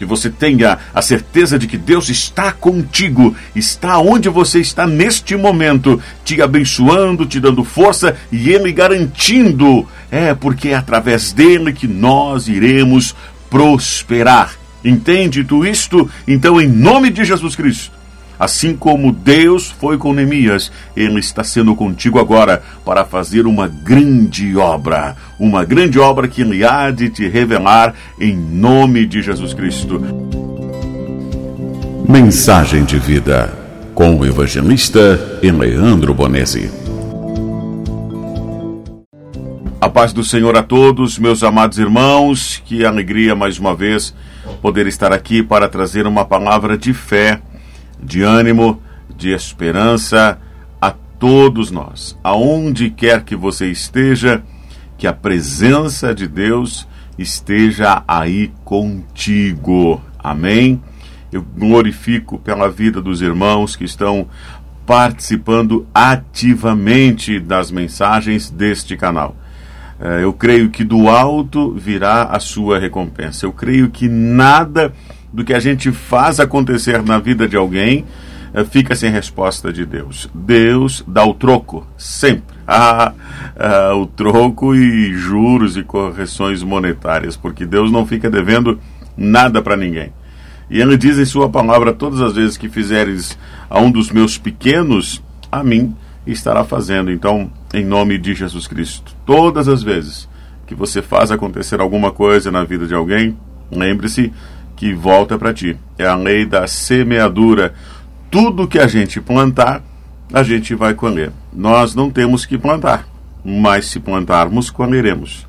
que você tenha a certeza de que Deus está contigo, está onde você está neste momento, te abençoando, te dando força e Ele garantindo. É porque é através dele que nós iremos prosperar. Entende tu isto? Então, em nome de Jesus Cristo, Assim como Deus foi com Neemias, Ele está sendo contigo agora para fazer uma grande obra. Uma grande obra que Ele há de te revelar em nome de Jesus Cristo. Mensagem de vida com o evangelista Eleandro Bonesi. A paz do Senhor a todos, meus amados irmãos, que alegria mais uma vez poder estar aqui para trazer uma palavra de fé de ânimo, de esperança a todos nós. Aonde quer que você esteja, que a presença de Deus esteja aí contigo. Amém? Eu glorifico pela vida dos irmãos que estão participando ativamente das mensagens deste canal. É, eu creio que do alto virá a sua recompensa. Eu creio que nada do que a gente faz acontecer na vida de alguém eh, fica sem resposta de Deus. Deus dá o troco, sempre. Ah, ah, o troco e juros e correções monetárias, porque Deus não fica devendo nada para ninguém. E ele diz em sua palavra: todas as vezes que fizeres a um dos meus pequenos, a mim estará fazendo. Então, em nome de Jesus Cristo, todas as vezes que você faz acontecer alguma coisa na vida de alguém, lembre-se que volta para ti. É a lei da semeadura. Tudo que a gente plantar, a gente vai colher. Nós não temos que plantar, mas se plantarmos, colheremos.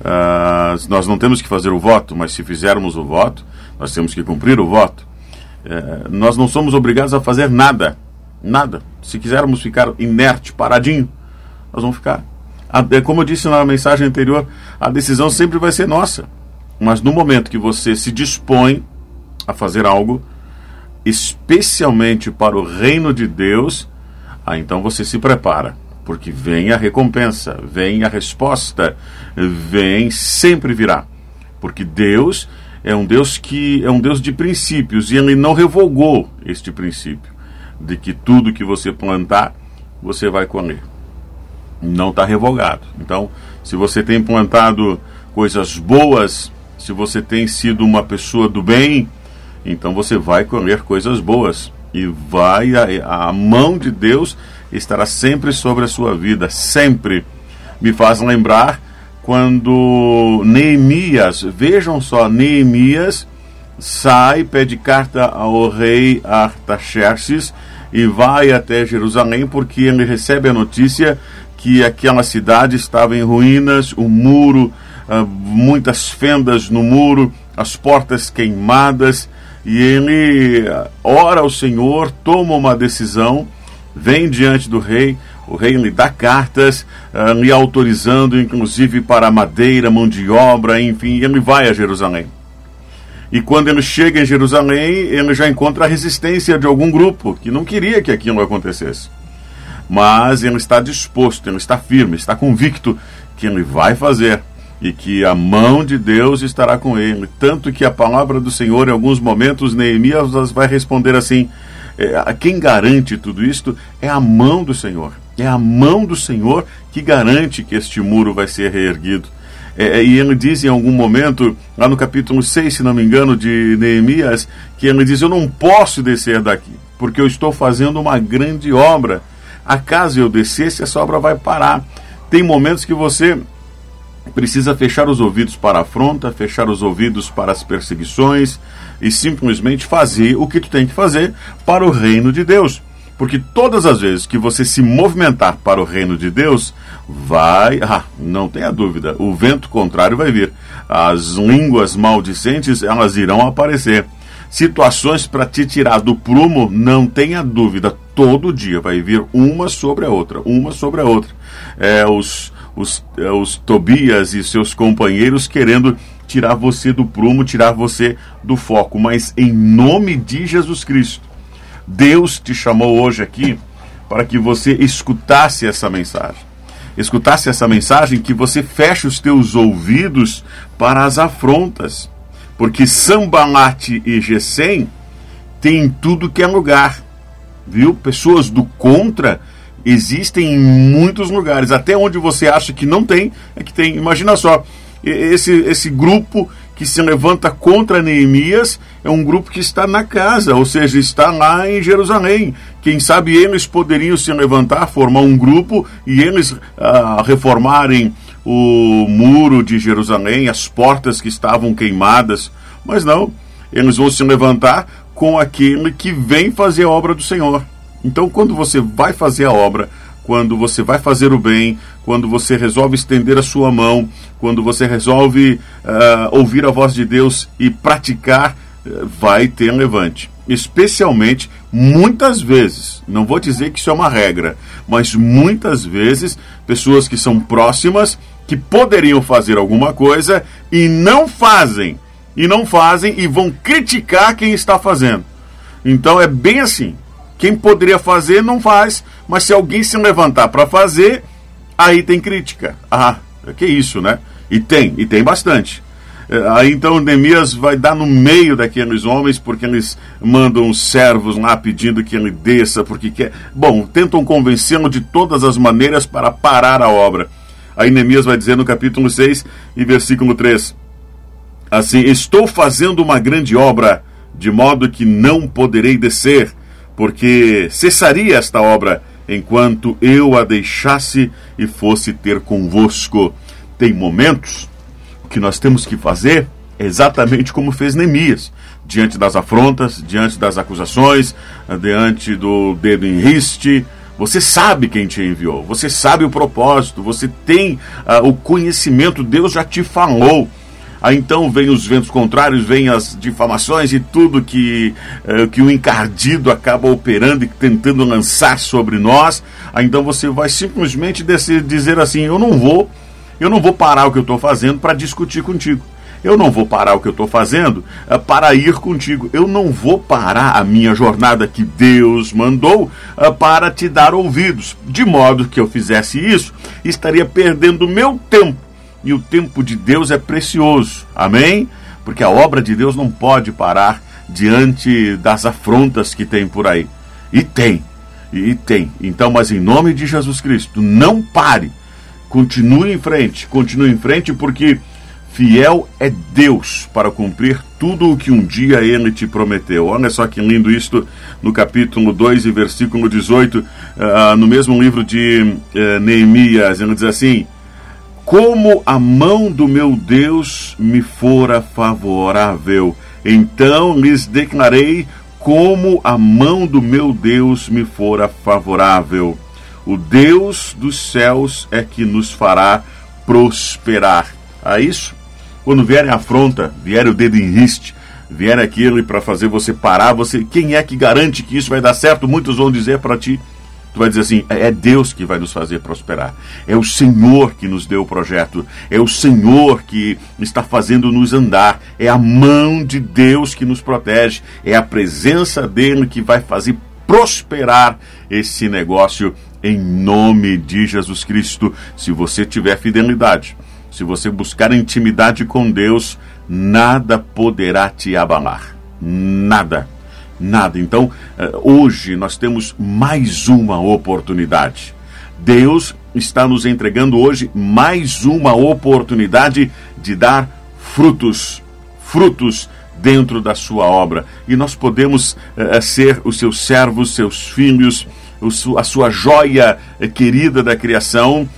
Uh, nós não temos que fazer o voto, mas se fizermos o voto, nós temos que cumprir o voto. Uh, nós não somos obrigados a fazer nada. Nada. Se quisermos ficar inerte, paradinho, nós vamos ficar. É como eu disse na mensagem anterior, a decisão sempre vai ser nossa. Mas no momento que você se dispõe a fazer algo, especialmente para o reino de Deus, aí então você se prepara, porque vem a recompensa, vem a resposta, vem, sempre virá. Porque Deus é um Deus que é um Deus de princípios e ele não revogou este princípio de que tudo que você plantar, você vai colher. Não está revogado. Então, se você tem plantado coisas boas se você tem sido uma pessoa do bem, então você vai colher coisas boas e vai a, a mão de Deus estará sempre sobre a sua vida, sempre. Me faz lembrar quando Neemias, vejam só, Neemias sai, pede carta ao rei Artaxerxes e vai até Jerusalém porque ele recebe a notícia que aquela cidade estava em ruínas, o muro muitas fendas no muro, as portas queimadas, e ele ah, ora ao Senhor, toma uma decisão, vem diante do rei, o rei lhe dá cartas, uh, lhe autorizando, inclusive, para madeira, mão de obra, enfim, ele vai a Jerusalém. E quando ele chega em Jerusalém, ele já encontra a resistência de algum grupo que não queria que aquilo acontecesse. Mas ele está disposto, ele está firme, está convicto que ele vai fazer e que a mão de Deus estará com ele. Tanto que a palavra do Senhor, em alguns momentos, Neemias vai responder assim: é, quem garante tudo isto é a mão do Senhor. É a mão do Senhor que garante que este muro vai ser reerguido. É, é e ele diz em algum momento, lá no capítulo 6, se não me engano, de Neemias, que ele diz: Eu não posso descer daqui, porque eu estou fazendo uma grande obra. Acaso eu descesse, essa obra vai parar. Tem momentos que você precisa fechar os ouvidos para a afronta, fechar os ouvidos para as perseguições e simplesmente fazer o que tu tem que fazer para o reino de Deus. Porque todas as vezes que você se movimentar para o reino de Deus, vai, ah, não tenha dúvida, o vento contrário vai vir. As línguas maldicentes, elas irão aparecer. Situações para te tirar do prumo, não tenha dúvida, todo dia vai vir uma sobre a outra, uma sobre a outra. É, os, os, eh, os Tobias e seus companheiros querendo tirar você do prumo, tirar você do foco. Mas em nome de Jesus Cristo, Deus te chamou hoje aqui para que você escutasse essa mensagem. Escutasse essa mensagem, que você feche os teus ouvidos para as afrontas, Porque Sambalate e Gesem têm tudo que é lugar, viu? Pessoas do contra existem em muitos lugares. Até onde você acha que não tem, é que tem. Imagina só, esse, esse grupo que se levanta contra Neemias é um grupo que está na casa, ou seja, está lá em Jerusalém. Quem sabe eles poderiam se levantar, formar um grupo e eles ah, reformarem o muro de Jerusalém, as portas que estavam queimadas. Mas não, eles vão se levantar com aquele que vem fazer a obra do Senhor. Então, quando você vai fazer a obra, quando você vai fazer o bem, quando você resolve estender a sua mão, quando você resolve uh, ouvir a voz de Deus e praticar, uh, vai ter levante. Especialmente, muitas vezes, não vou dizer que isso é uma regra, mas muitas vezes, pessoas que são próximas, que poderiam fazer alguma coisa e não fazem, e não fazem e vão criticar quem está fazendo. Então é bem assim. Quem poderia fazer não faz, mas se alguém se levantar para fazer, aí tem crítica. Ah, que isso, né? E tem, e tem bastante. É, aí então Neemias vai dar no meio daqueles homens, porque eles mandam os servos lá pedindo que ele desça, porque quer. Bom, tentam convencê-lo de todas as maneiras para parar a obra. Aí Neemias vai dizer no capítulo 6 e versículo 3: Assim, estou fazendo uma grande obra, de modo que não poderei descer porque cessaria esta obra enquanto eu a deixasse e fosse ter convosco. Tem momentos que nós temos que fazer exatamente como fez Neemias, diante das afrontas, diante das acusações, diante do dedo em riste. Você sabe quem te enviou, você sabe o propósito, você tem uh, o conhecimento, Deus já te falou. Aí então vem os ventos contrários, vem as difamações e tudo que, uh, que o encardido acaba operando e tentando lançar sobre nós. Aí então você vai simplesmente dizer assim: eu não vou, eu não vou parar o que eu estou fazendo para discutir contigo. Eu não vou parar o que eu estou fazendo uh, para ir contigo. Eu não vou parar a minha jornada que Deus mandou uh, para te dar ouvidos. De modo que eu fizesse isso, estaria perdendo meu tempo e o tempo de Deus é precioso. Amém? Porque a obra de Deus não pode parar diante das afrontas que tem por aí. E tem. E tem. Então, mas em nome de Jesus Cristo, não pare. Continue em frente. Continue em frente porque fiel é Deus para cumprir tudo o que um dia ele te prometeu. Olha só que lindo isto no capítulo 2 e versículo 18, uh, ah, no mesmo livro de uh, Neemias. Ele diz assim: como a mão do meu Deus me fora favorável. Então lhes declarei como a mão do meu Deus me fora favorável. O Deus dos céus é que nos fará prosperar. A isso, quando vierem afronta, vier o dedo em riste, vier aquilo para fazer você parar, você, quem é que garante que isso vai dar certo? Muitos vão dizer para ti, Tu vai dizer assim: é Deus que vai nos fazer prosperar. É o Senhor que nos deu o projeto. É o Senhor que está fazendo nos andar. É a mão de Deus que nos protege. É a presença dele que vai fazer prosperar esse negócio em nome de Jesus Cristo. Se você tiver fidelidade, se você buscar intimidade com Deus, nada poderá te abalar. Nada nada. Então, eh, hoje nós temos mais uma oportunidade. Deus está nos entregando hoje mais uma oportunidade de dar frutos, frutos dentro da sua obra. E nós podemos uh, ser os seus servos, seus filhos, a sua joia querida da criação,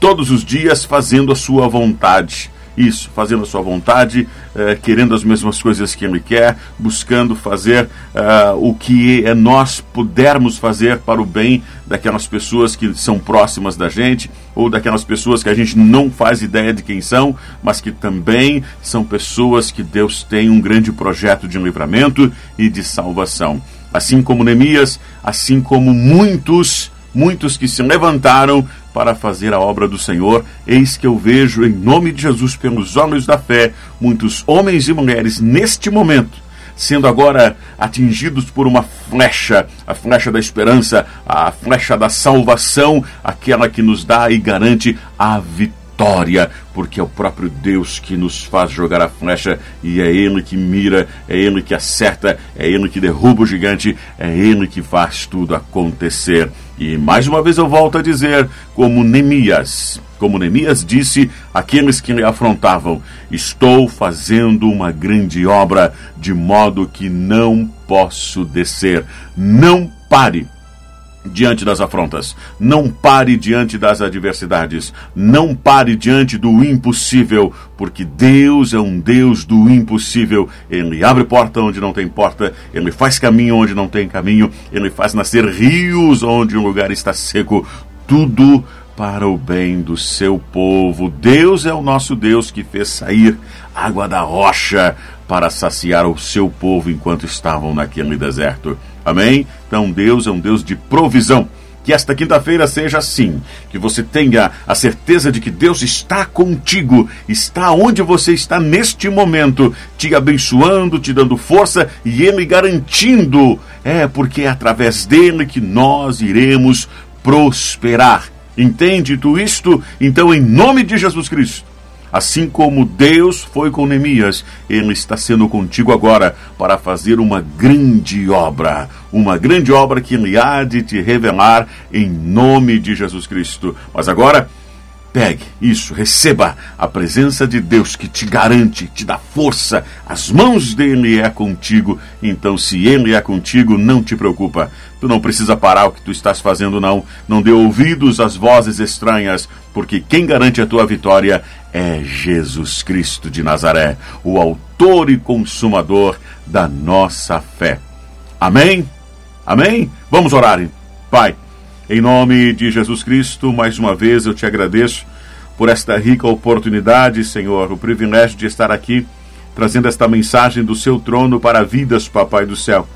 todos os dias fazendo a sua vontade. Isso, fazendo a sua vontade, uh, querendo as mesmas coisas que Ele quer, buscando fazer uh, o que nós pudermos fazer para o bem daquelas pessoas que são próximas da gente, ou daquelas pessoas que a gente não faz ideia de quem são, mas que também são pessoas que Deus tem um grande projeto de livramento e de salvação. Assim como Neemias, assim como muitos, muitos que se levantaram para fazer a obra do Senhor, eis que eu vejo, em nome de Jesus, pelos olhos da fé, muitos homens e mulheres neste momento sendo agora atingidos por uma flecha, a flecha da esperança, a flecha da salvação, aquela que nos dá e garante a vitória vitória, porque é o próprio Deus que nos faz jogar a flecha e é Ele que mira, é Ele que acerta, é Ele que derruba o gigante, é Ele que faz tudo acontecer. E mais uma vez eu volto a dizer, como Neemias, como Neemias disse àqueles que lhe afrontavam: Estou fazendo uma grande obra, de modo que não posso descer. Não pare diante das afrontas. Não pare diante das adversidades. Não pare diante do impossível, porque Deus é um Deus do impossível. Ele abre porta onde não tem porta, ele faz caminho onde não tem caminho, ele faz nascer rios onde um lugar está seco. Tudo para o bem do seu povo. Deus é o nosso Deus que fez sair água da rocha para saciar o seu povo enquanto estavam naquele deserto. Amém? Então Deus é um Deus de provisão. Que esta quinta-feira seja assim, que você tenha a certeza de que Deus está contigo, está onde você está neste momento, te abençoando, te dando força e Ele garantindo, é porque é através dele que nós iremos prosperar. Entende tu isto? Então, em nome de Jesus Cristo, Assim como Deus foi com Neemias, Ele está sendo contigo agora para fazer uma grande obra. Uma grande obra que Ele há de te revelar em nome de Jesus Cristo. Mas agora, pegue isso, receba a presença de Deus que te garante, te dá força. As mãos dele é contigo. Então, se Ele é contigo, não te preocupa. Tu não precisa parar o que tu estás fazendo, não. Não dê ouvidos às vozes estranhas, porque quem garante a tua vitória é Jesus Cristo de Nazaré, o autor e consumador da nossa fé. Amém? Amém? Vamos orar, Pai. Em nome de Jesus Cristo, mais uma vez eu te agradeço por esta rica oportunidade, Senhor, o privilégio de estar aqui trazendo esta mensagem do seu trono para vidas, Papai do céu.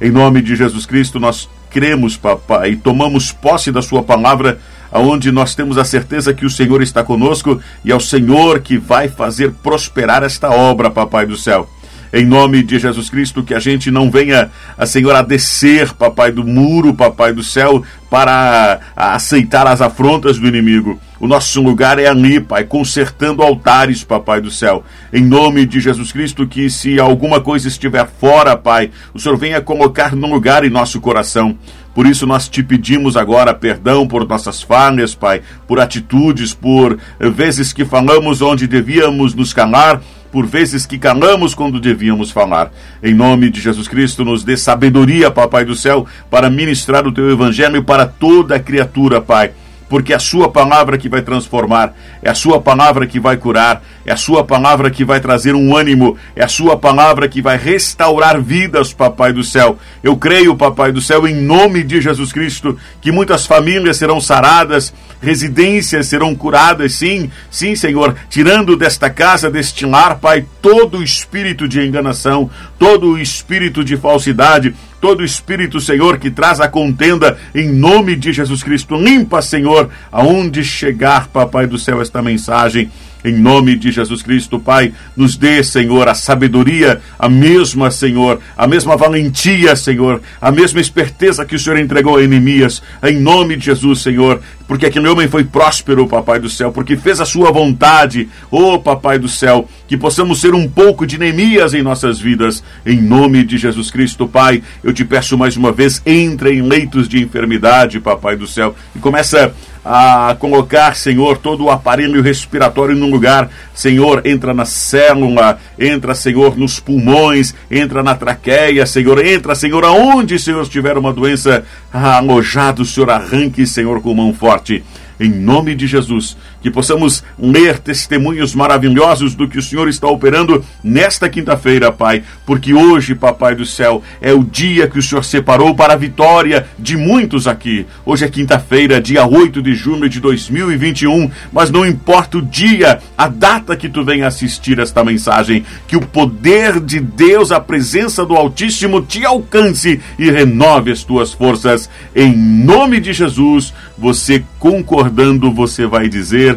Em nome de Jesus Cristo, nós cremos, Papai, e tomamos posse da Sua palavra, aonde nós temos a certeza que o Senhor está conosco e é o Senhor que vai fazer prosperar esta obra, Papai do céu em nome de Jesus Cristo, que a gente não venha, a Senhor, a descer, papai do muro, papai do céu, para aceitar as afrontas do inimigo. O nosso lugar é ali, Pai, consertando altares, Papai do céu. Em nome de Jesus Cristo, que se alguma coisa estiver fora, Pai, o Senhor venha colocar no lugar em nosso coração. Por isso nós te pedimos agora perdão por nossas falhas, Pai, por atitudes, por vezes que falamos onde devíamos nos calar, por vezes que calamos quando devíamos falar. Em nome de Jesus Cristo, nos dê sabedoria, Papai do céu, para ministrar o teu evangelho para toda criatura, Pai porque é a sua palavra que vai transformar, é a sua palavra que vai curar, é a sua palavra que vai trazer um ânimo, é a sua palavra que vai restaurar vidas, Papai do céu. Eu creio, Papai do céu, em nome de Jesus Cristo, que muitas famílias serão saradas, residências serão curadas, sim, sim, Senhor, tirando desta casa, deste lar, Pai, todo o espírito de enganação, todo o espírito de falsidade, todo espírito, Senhor, que traz a contenda em nome de Jesus Cristo. Limpa, Senhor, aonde chegar, Papai do céu, esta mensagem. Em nome de Jesus Cristo, Pai, nos dê, Senhor, a sabedoria, a mesma, Senhor, a mesma valentia, Senhor, a mesma esperteza que o Senhor entregou a Enemias. Em nome de Jesus, Senhor, porque aquele homem foi próspero, Papai do céu, porque fez a sua vontade, oh Papai do céu, que possamos ser um pouco de Neemias em nossas vidas, em nome de Jesus Cristo, Pai. Eu te peço mais uma vez, entre em leitos de enfermidade, Papai do céu, e começa a colocar, Senhor, todo o aparelho respiratório no lugar. Senhor, entra na célula, entra, Senhor, nos pulmões, entra na traqueia, Senhor, entra, Senhor, aonde, Senhor, estiver uma doença alojada, Senhor arranque, Senhor, com mão forte em nome de Jesus, que possamos ler testemunhos maravilhosos do que o Senhor está operando nesta quinta-feira, Pai, porque hoje, Papai do céu, é o dia que o Senhor separou para a vitória de muitos aqui. Hoje é quinta-feira, dia 8 de junho de 2021, mas não importa o dia, a data que tu venha assistir esta mensagem, que o poder de Deus, a presença do Altíssimo te alcance e renove as tuas forças. Em nome de Jesus, você concordando, você vai dizer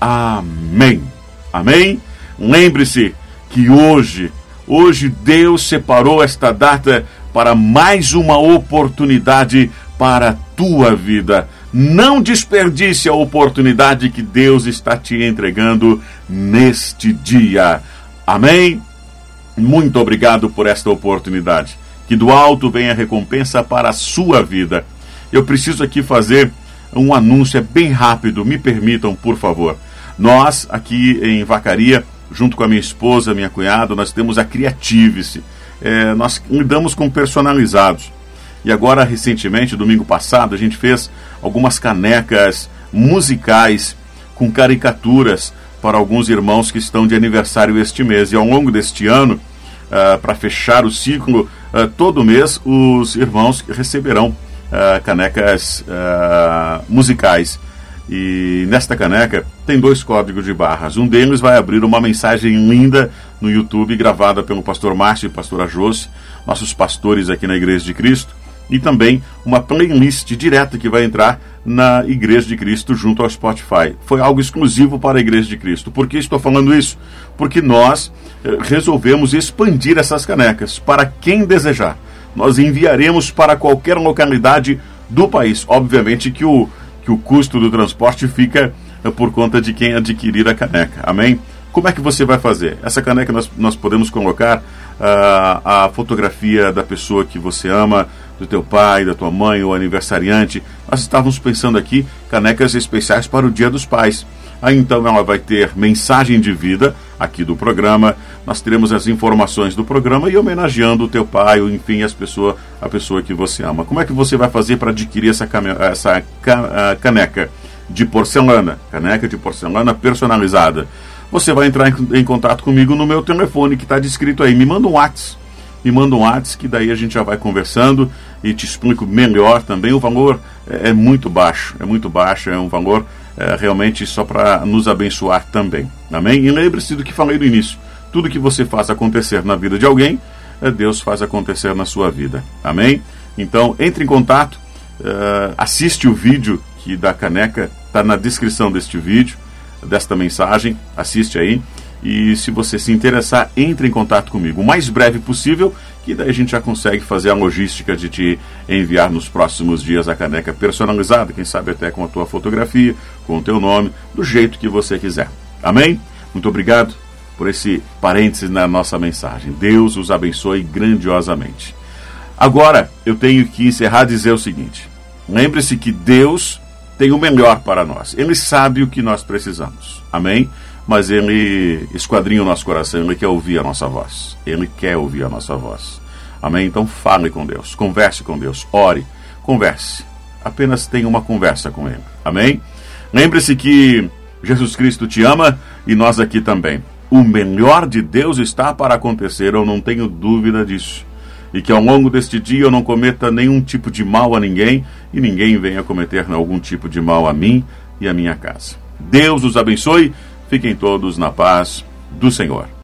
amém. Amém? Lembre-se que hoje, hoje Deus separou esta data para mais uma oportunidade para a tua vida. Não desperdice a oportunidade que Deus está te entregando neste dia. Amém? Muito obrigado por esta oportunidade. Que do alto venha a recompensa para a sua vida. Eu preciso aqui fazer um anúncio, é bem rápido, me permitam, por favor. Nós, aqui em Vacaria, junto com a minha esposa, minha cunhada, nós temos a Creativice. É, nós lidamos com personalizados. E agora, recentemente, domingo passado, a gente fez algumas canecas musicais com caricaturas para alguns irmãos que estão de aniversário este mês. E ao longo deste ano, uh, para fechar o ciclo, uh, todo mês os irmãos receberão uh, canecas musicais. E nesta caneca tem dois códigos de barras. Um deles vai abrir uma mensagem linda no YouTube, gravada pelo pastor Márcio e pastora Josi, nossos pastores aqui na Igreja de Cristo, e também uma playlist direta que vai entrar na Igreja de Cristo junto ao Spotify. Foi algo exclusivo para a Igreja de Cristo. Por que estou falando isso? Porque nós eh, resolvemos expandir essas canecas para quem desejar. Nós enviaremos para qualquer localidade do país. Obviamente que o que o custo do transporte fica por conta de quem adquirir a caneca. Amém? Como é que você vai fazer? Essa caneca nós, nós podemos colocar uh, a fotografia da pessoa que você ama, do teu pai, da tua mãe, o aniversariante. Nós estávamos pensando aqui canecas especiais para o Dia dos Pais. Aí então ela vai ter mensagem de vida aqui do programa. Nós teremos as informações do programa e homenageando o teu pai, ou enfim, as pessoa, a pessoa que você ama. Como é que você vai fazer para adquirir essa, essa caneca de porcelana? Caneca de porcelana personalizada. Você vai entrar em, em contato comigo no meu telefone que está descrito aí. Me manda um WhatsApp. Me manda um WhatsApp que daí a gente já vai conversando e te explico melhor também. O valor é, é muito baixo, é muito baixo, é um valor é, realmente só para nos abençoar também. Amém? E lembre-se do que falei no início: tudo que você faz acontecer na vida de alguém, é Deus faz acontecer na sua vida. Amém? Então, entre em contato, uh, assiste o vídeo que da caneca, está na descrição deste vídeo, desta mensagem, assiste aí. E se você se interessar, entre em contato comigo o mais breve possível, que daí a gente já consegue fazer a logística de te enviar nos próximos dias a caneca personalizada, quem sabe até com a tua fotografia, com o teu nome, do jeito que você quiser. Amém? Muito obrigado por esse parênteses na nossa mensagem. Deus os abençoe grandiosamente. Agora, eu tenho que encerrar dizer o seguinte: lembre-se que Deus tem o melhor para nós. Ele sabe o que nós precisamos. Amém? mas ele esquadrinha o nosso coração, ele quer ouvir a nossa voz. Ele quer ouvir a nossa voz. Amém? Então fale com Deus, converse com Deus, ore, converse. Apenas tenha uma conversa com Ele. Amém? Lembre-se que Jesus Cristo te ama e nós aqui também. O melhor de Deus está para acontecer, eu não tenho dúvida disso. E que ao longo deste dia eu não cometa nenhum tipo de mal a ninguém e ninguém venha cometer algum tipo de mal a mim e a minha casa. Deus os abençoe Fiquem todos na paz do Senhor.